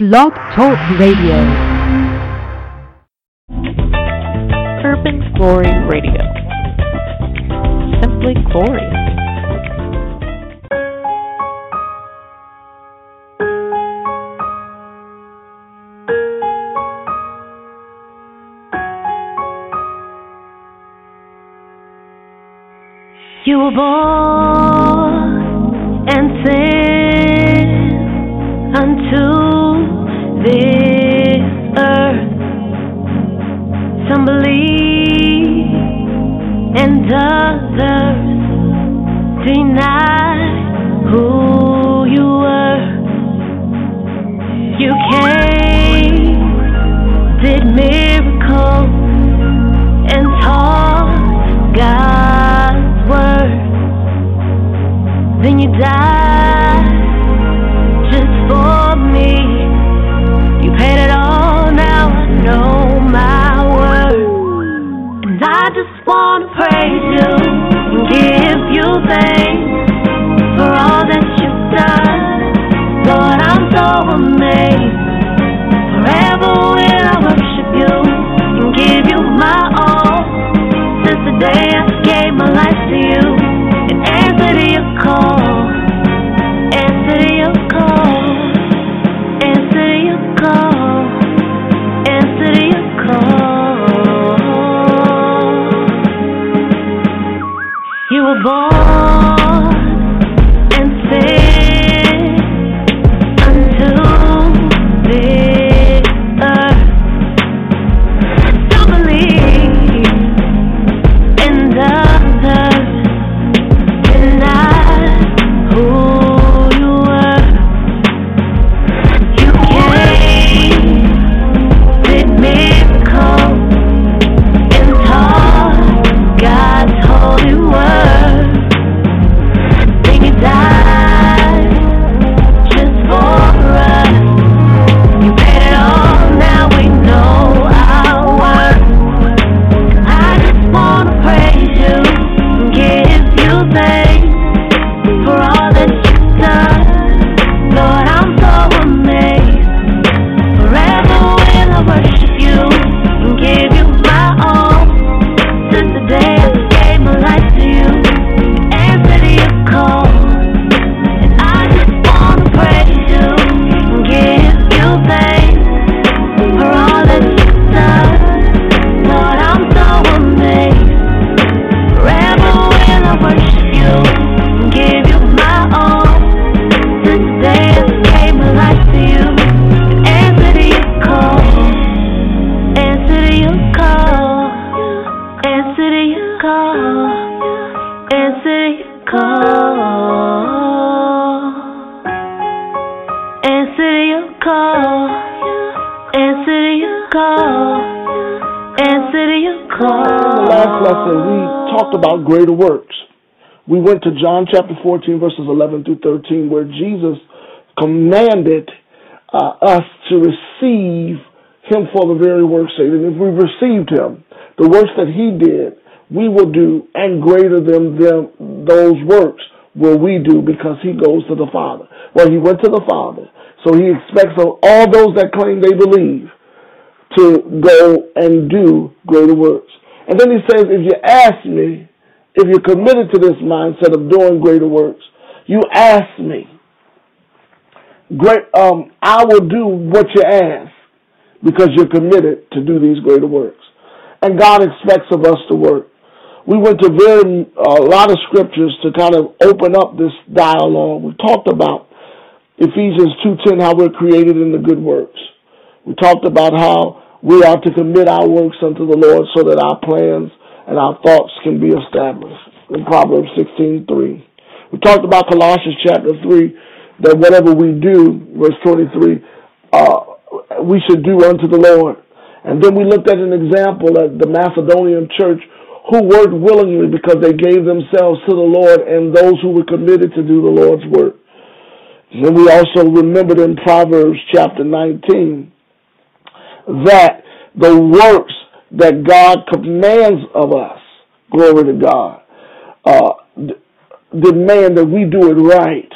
Blog Talk Radio. Urban Glory Radio. Simply glorious. For me. You paid it all now. I know my word. And I just wanna praise you. Give you things for all that you've done. Lord, I'm so amazed. Went to John chapter 14, verses 11 through 13, where Jesus commanded uh, us to receive him for the very works sake. And if we received him, the works that he did, we will do, and greater than them, those works will we do because he goes to the Father. Well, he went to the Father, so he expects of all those that claim they believe to go and do greater works. And then he says, if you ask me, if you're committed to this mindset of doing greater works, you ask me, great, um, I will do what you ask because you're committed to do these greater works. And God expects of us to work. We went to very a lot of scriptures to kind of open up this dialogue. We talked about Ephesians 2:10 how we're created in the good works. We talked about how we are to commit our works unto the Lord so that our plans and our thoughts can be established. In Proverbs 16:3. We talked about Colossians chapter 3 that whatever we do, verse 23, uh, we should do unto the Lord. And then we looked at an example at the Macedonian church who worked willingly because they gave themselves to the Lord and those who were committed to do the Lord's work. And then we also remembered in Proverbs chapter 19 that the works that God commands of us, glory to God, uh, d- demand that we do it right,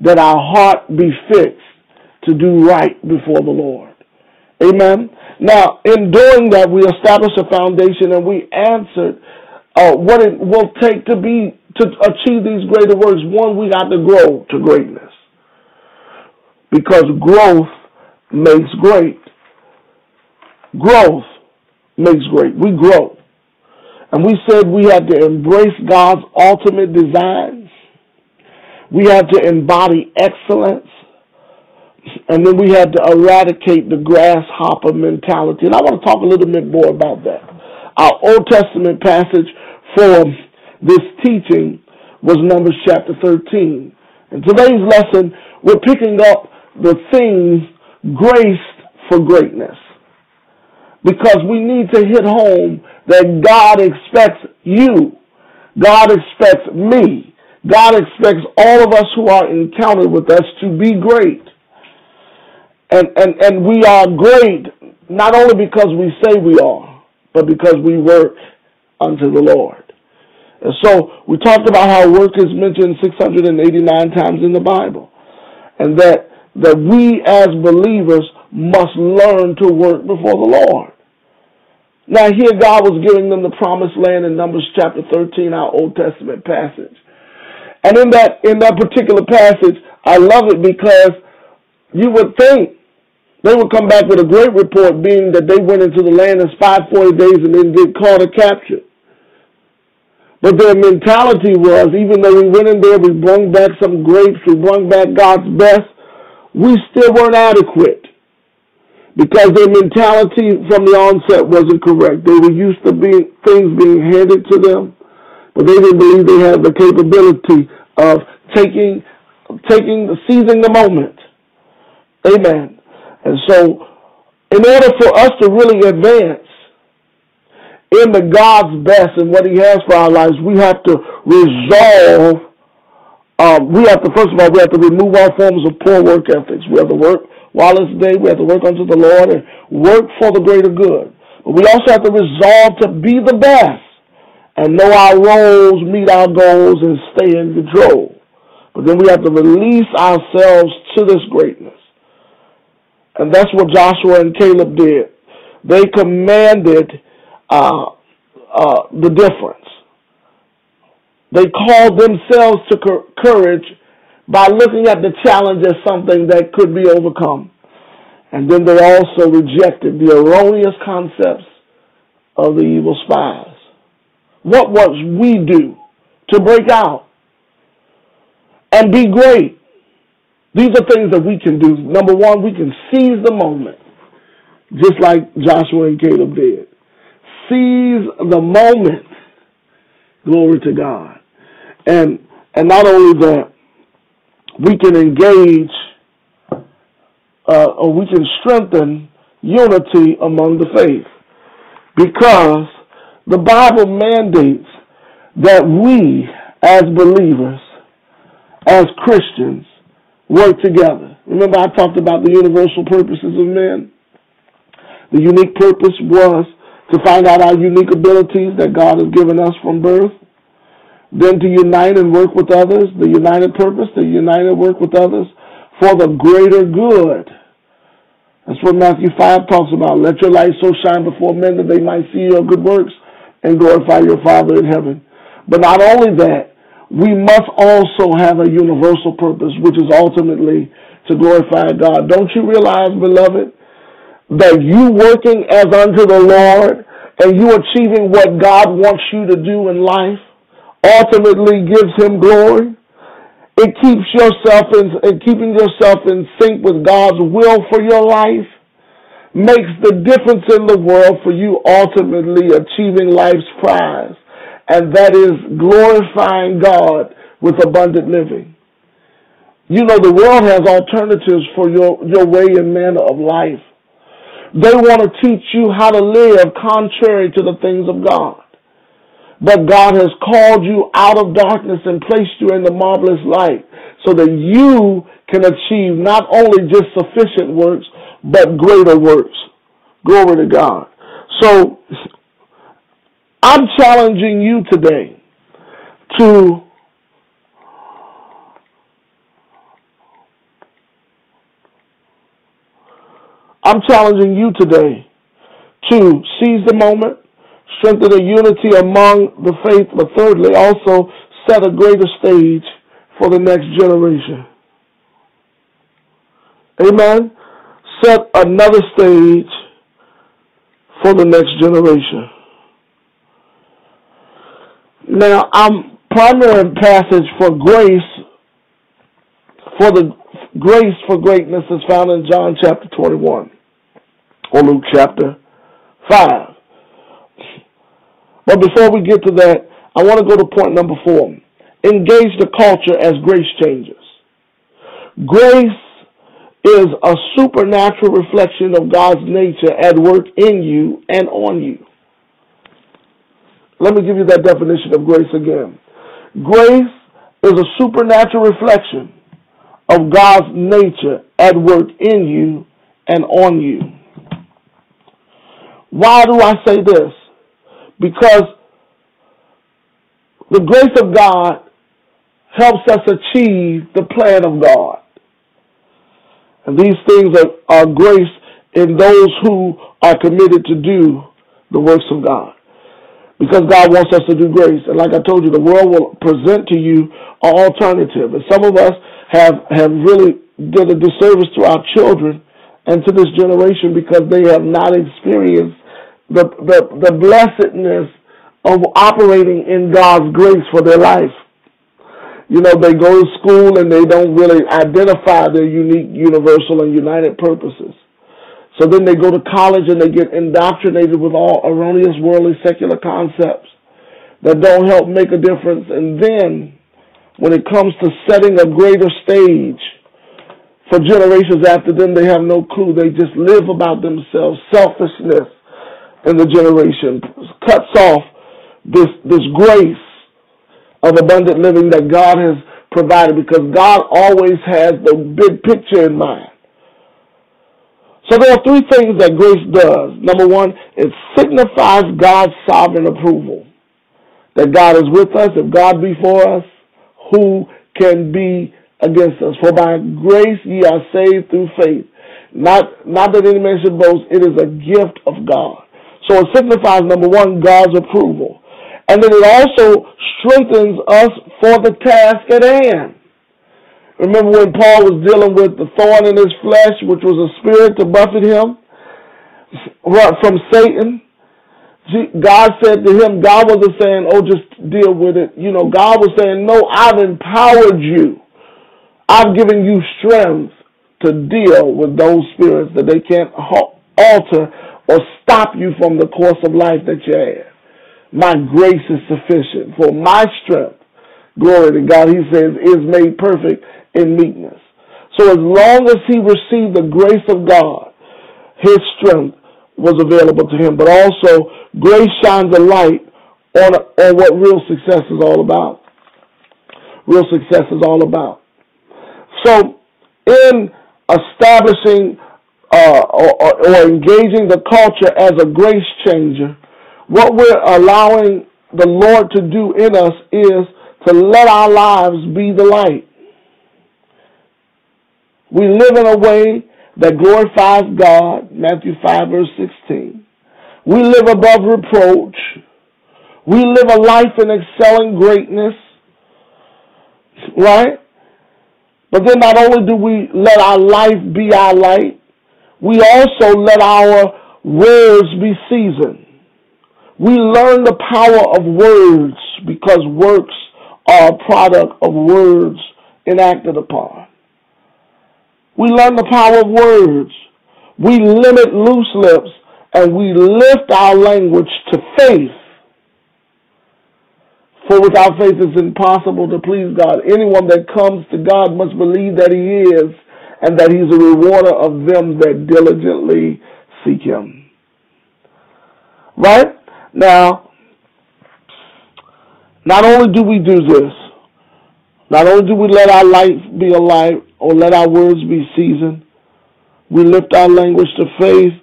that our heart be fixed to do right before the Lord. Amen. Now, in doing that, we established a foundation and we answered uh, what it will take to be to achieve these greater works. One, we got to grow to greatness because growth makes great. Growth makes great. We grow. And we said we had to embrace God's ultimate designs. We had to embody excellence. And then we had to eradicate the grasshopper mentality. And I want to talk a little bit more about that. Our Old Testament passage for this teaching was Numbers chapter 13. In today's lesson, we're picking up the theme graced for greatness. Because we need to hit home that God expects you, God expects me, God expects all of us who are encountered with us to be great. And, and, and we are great not only because we say we are, but because we work unto the Lord. And so we talked about how work is mentioned 689 times in the Bible. And that, that we as believers must learn to work before the Lord. Now here God was giving them the promised land in Numbers chapter 13, our Old Testament passage. And in that, in that particular passage, I love it because you would think they would come back with a great report being that they went into the land in spied 40 days and then get caught or captured. But their mentality was, even though we went in there, we brought back some grapes, we brought back God's best, we still weren't adequate. Because their mentality from the onset wasn't correct. They were used to being things being handed to them, but they didn't believe they had the capability of taking taking seizing the moment. Amen. And so in order for us to really advance, in the God's best and what He has for our lives, we have to resolve. Um, we have to first of all we have to remove all forms of poor work ethics. We have to work while it's day. We have to work unto the Lord and work for the greater good. But we also have to resolve to be the best and know our roles, meet our goals, and stay in control. But then we have to release ourselves to this greatness. And that's what Joshua and Caleb did. They commanded uh, uh, the difference. They called themselves to courage by looking at the challenge as something that could be overcome. And then they also rejected the erroneous concepts of the evil spies. What must we do to break out and be great? These are things that we can do. Number one, we can seize the moment, just like Joshua and Caleb did seize the moment. Glory to God. And and not only that, we can engage uh, or we can strengthen unity among the faith. Because the Bible mandates that we as believers, as Christians, work together. Remember I talked about the universal purposes of men? The unique purpose was to find out our unique abilities that God has given us from birth, then to unite and work with others, the united purpose, to unite and work with others for the greater good. That's what Matthew 5 talks about. Let your light so shine before men that they might see your good works and glorify your Father in heaven. But not only that, we must also have a universal purpose, which is ultimately to glorify God. Don't you realize, beloved, that you working as unto the Lord and you achieving what God wants you to do in life ultimately gives him glory. It keeps yourself in, keeping yourself in sync with God's will for your life makes the difference in the world for you ultimately achieving life's prize. And that is glorifying God with abundant living. You know, the world has alternatives for your, your way and manner of life. They want to teach you how to live contrary to the things of God. But God has called you out of darkness and placed you in the marvelous light so that you can achieve not only just sufficient works, but greater works. Glory to God. So I'm challenging you today to I'm challenging you today to seize the moment, strengthen the unity among the faith, but thirdly, also set a greater stage for the next generation. Amen. Set another stage for the next generation. Now, I'm primary passage for grace for the grace for greatness is found in John chapter 21 or Luke chapter 5. But before we get to that, I want to go to point number four. Engage the culture as grace changes. Grace is a supernatural reflection of God's nature at work in you and on you. Let me give you that definition of grace again. Grace is a supernatural reflection of God's nature at work in you and on you. Why do I say this? Because the grace of God helps us achieve the plan of God. And these things are, are grace in those who are committed to do the works of God. Because God wants us to do grace. And like I told you, the world will present to you an alternative. And some of us have, have really did a disservice to our children and to this generation because they have not experienced the, the, the blessedness of operating in God's grace for their life. You know, they go to school and they don't really identify their unique, universal, and united purposes. So then they go to college and they get indoctrinated with all erroneous worldly secular concepts that don't help make a difference. And then when it comes to setting a greater stage for generations after them, they have no clue. They just live about themselves. Selfishness in the generation cuts off this, this grace of abundant living that God has provided because God always has the big picture in mind. So there are three things that grace does. Number one, it signifies God's sovereign approval. That God is with us. If God be for us, who can be against us. For by grace ye are saved through faith. Not, not that any man should boast, it is a gift of God. So it signifies, number one, God's approval. And then it also strengthens us for the task at hand. Remember when Paul was dealing with the thorn in his flesh, which was a spirit to buffet him from Satan? God said to him, God wasn't saying, oh, just deal with it. You know, God was saying, no, I've empowered you. I've given you strength to deal with those spirits that they can't alter or stop you from the course of life that you have. My grace is sufficient for my strength. Glory to God, he says, is made perfect in meekness. So as long as he received the grace of God, his strength was available to him. But also, grace shines a light on, on what real success is all about. Real success is all about. So, in establishing uh, or, or engaging the culture as a grace changer, what we're allowing the Lord to do in us is to let our lives be the light. We live in a way that glorifies God, Matthew 5, verse 16. We live above reproach. We live a life in excelling greatness, right? But then not only do we let our life be our light, we also let our words be seasoned. We learn the power of words because works are a product of words enacted upon. We learn the power of words. We limit loose lips and we lift our language to faith. For without faith it's impossible to please God. Anyone that comes to God must believe that He is and that He's a rewarder of them that diligently seek Him. Right? Now, not only do we do this, not only do we let our life be a light or let our words be seasoned, we lift our language to faith,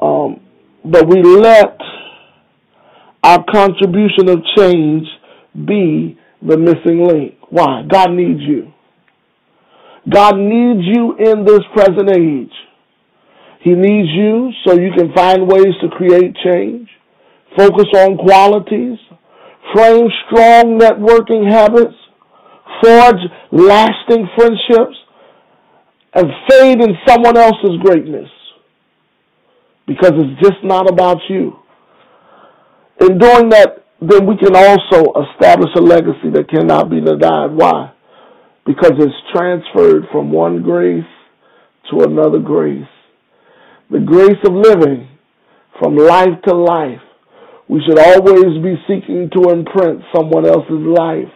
um, but we let our contribution of change be the missing link. Why? God needs you. God needs you in this present age. He needs you so you can find ways to create change, focus on qualities, frame strong networking habits, forge lasting friendships, and fade in someone else's greatness because it's just not about you. In doing that, then we can also establish a legacy that cannot be denied. Why? Because it's transferred from one grace to another grace. The grace of living from life to life. We should always be seeking to imprint someone else's life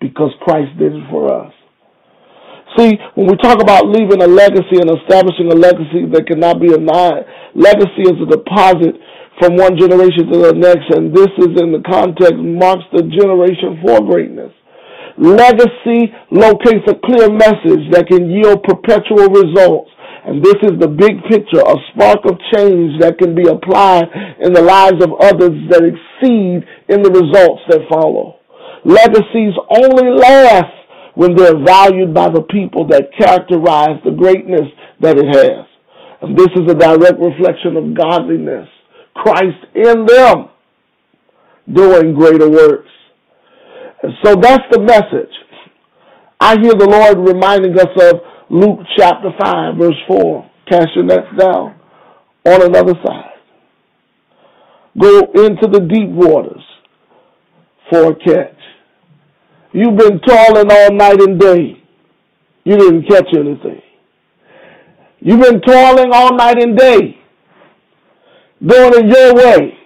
because Christ did it for us. See, when we talk about leaving a legacy and establishing a legacy that cannot be denied, legacy is a deposit from one generation to the next, and this is in the context marks the generation for greatness. Legacy locates a clear message that can yield perpetual results. And this is the big picture, a spark of change that can be applied in the lives of others that exceed in the results that follow. Legacies only last when they're valued by the people that characterize the greatness that it has. And this is a direct reflection of godliness. Christ in them doing greater works. And so that's the message. I hear the Lord reminding us of Luke chapter 5, verse 4. Cast your nets down on another side. Go into the deep waters for a catch. You've been toiling all night and day. You didn't catch anything. You've been toiling all night and day, doing it your way.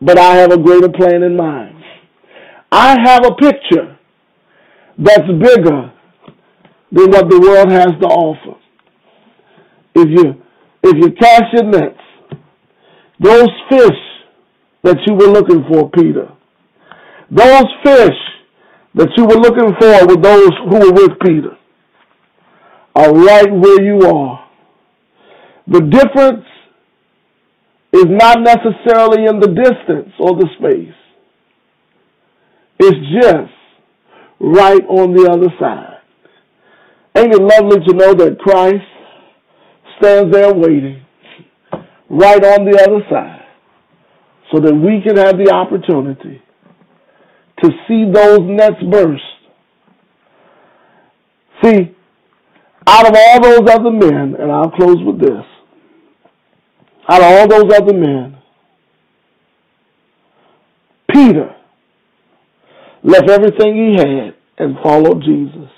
But I have a greater plan in mind. I have a picture that's bigger than what the world has to offer. If you if you cast your nets, those fish that you were looking for, Peter, those fish that you were looking for with those who were with Peter are right where you are. The difference is not necessarily in the distance or the space. It's just right on the other side. Ain't it lovely to know that Christ stands there waiting right on the other side so that we can have the opportunity to see those nets burst. See, out of all those other men, and I'll close with this, out of all those other men, Peter left everything he had and followed Jesus.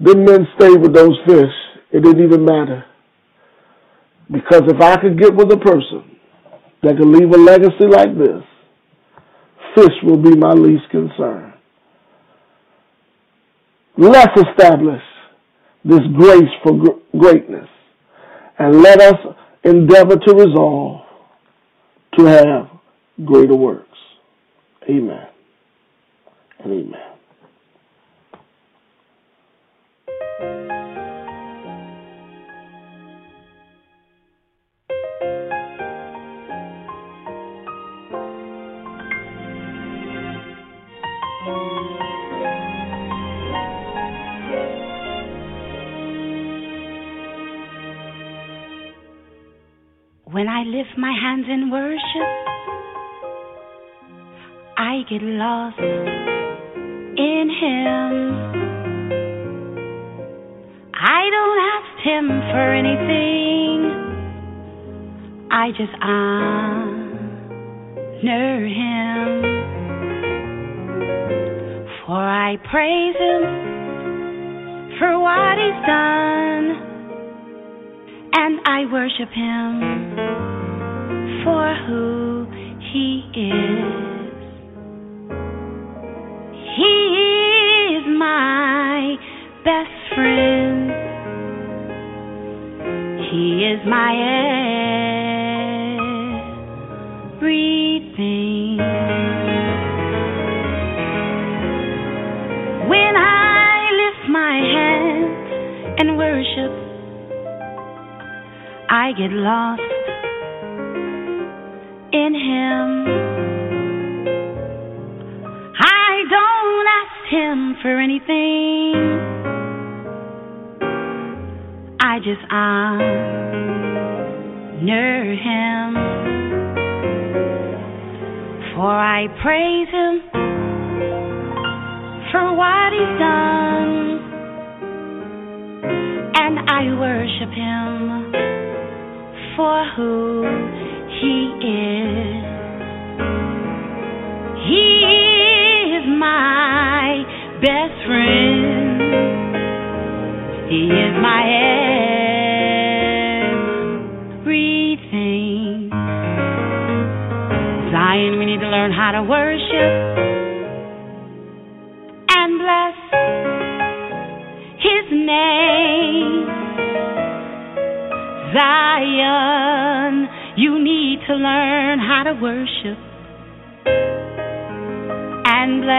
The men stayed with those fish. It didn't even matter. Because if I could get with a person that could leave a legacy like this, fish will be my least concern. Let's establish this grace for greatness and let us endeavor to resolve to have greater works. Amen When I lift my hands in worship, I get lost Him. I don't ask Him for anything, I just honor Him. For I praise Him for what He's done and I worship him for who he is. Is my everything. When I lift my hands and worship I get lost in Him. I don't ask Him for anything, I just honor him. For I praise him for what he's done, and I worship him for who he is. He is my best friend. He is my head. learn how to worship and bless His name. Zion, you need to learn how to worship and bless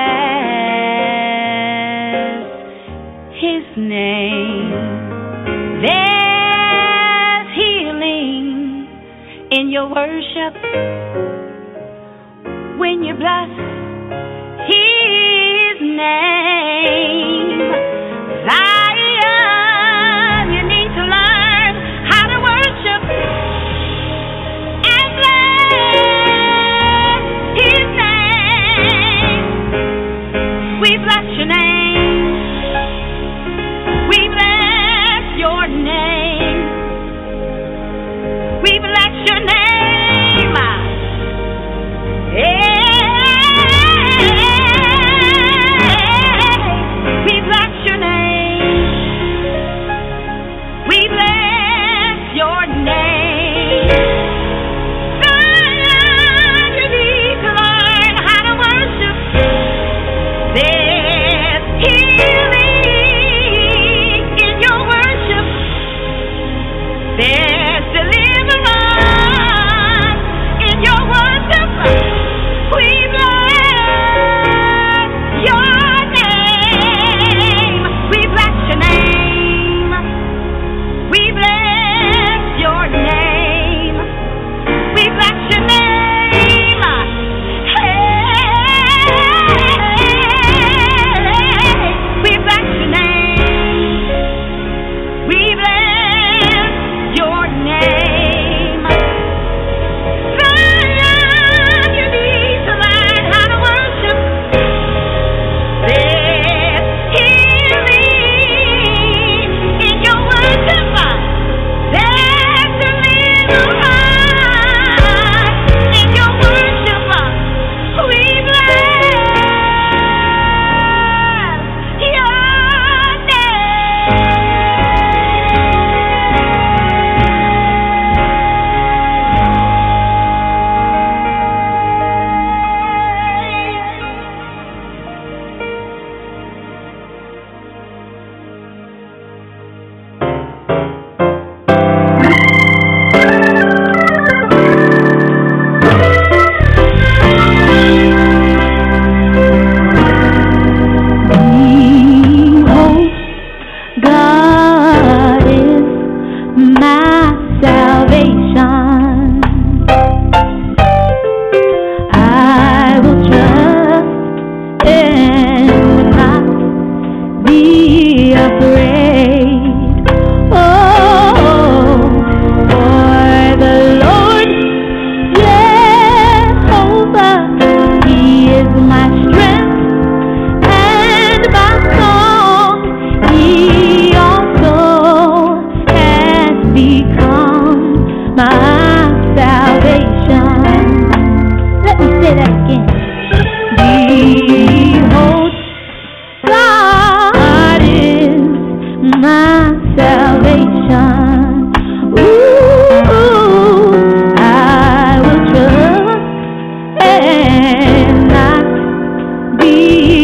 His name. There in your worship when you're blessed. His name.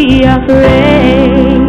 be afraid.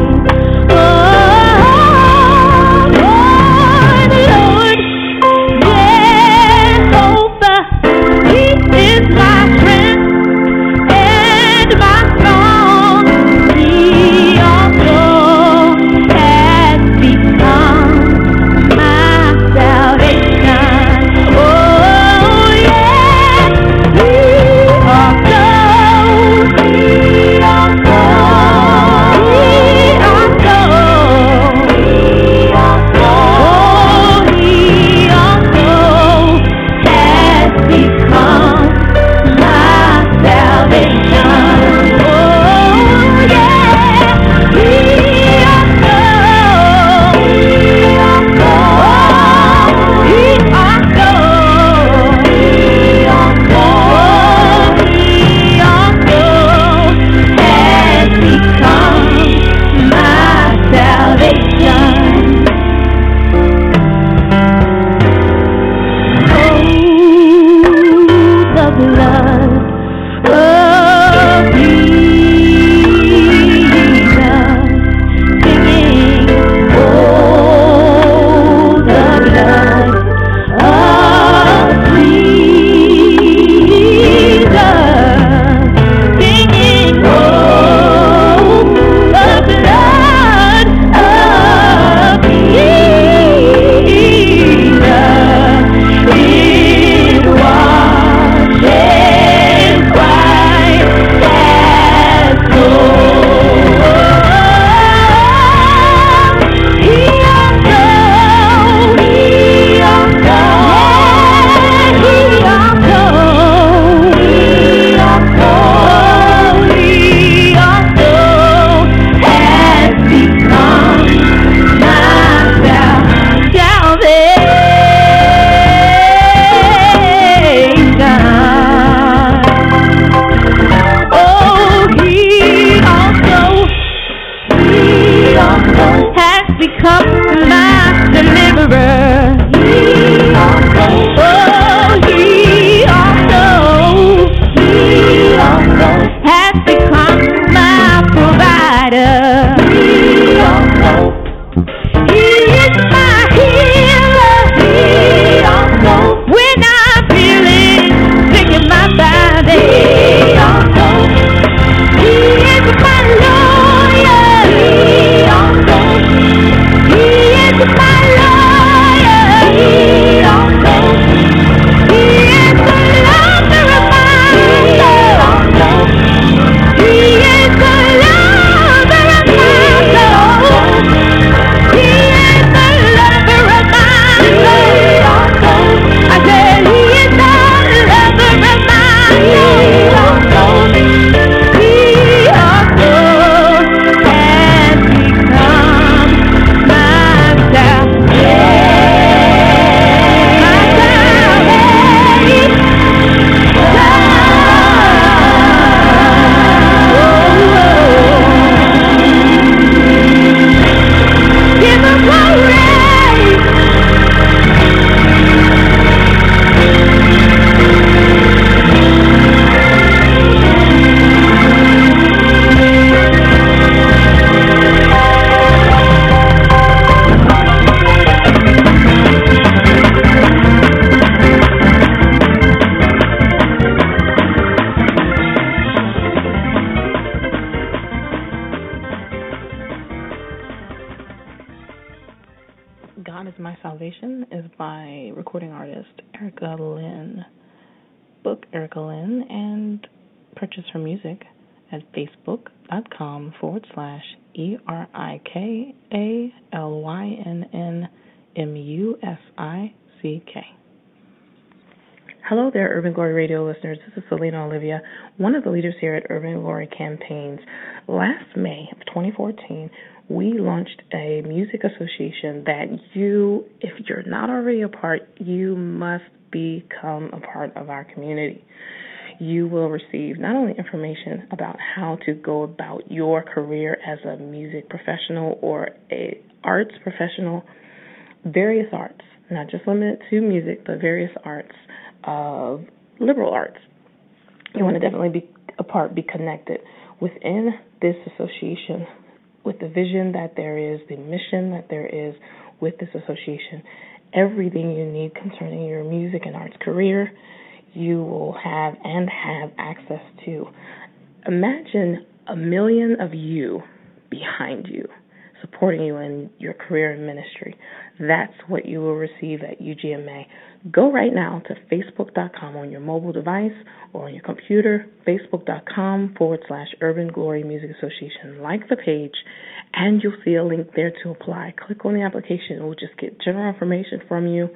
Recording artist Erika Lynn. Book Erika Lynn and purchase her music at facebook.com forward slash E R I K A L Y N N M U S I C K. Hello there, Urban Glory Radio listeners. This is Selena Olivia, one of the leaders here at Urban Glory Campaigns. Last May of 2014, we launched a music association that you, if you're not already a part, you must become a part of our community. You will receive not only information about how to go about your career as a music professional or a arts professional, various arts, not just limited to music, but various arts of liberal arts. You want to definitely be a part, be connected within this association with the vision that there is, the mission that there is with this association, everything you need concerning your music and arts career, you will have and have access to. Imagine a million of you behind you, supporting you in your career and ministry. That's what you will receive at UGMA. Go right now to facebook.com on your mobile device or on your computer, facebook.com forward slash Urban Glory Music Association. Like the page, and you'll see a link there to apply. Click on the application. It will just get general information from you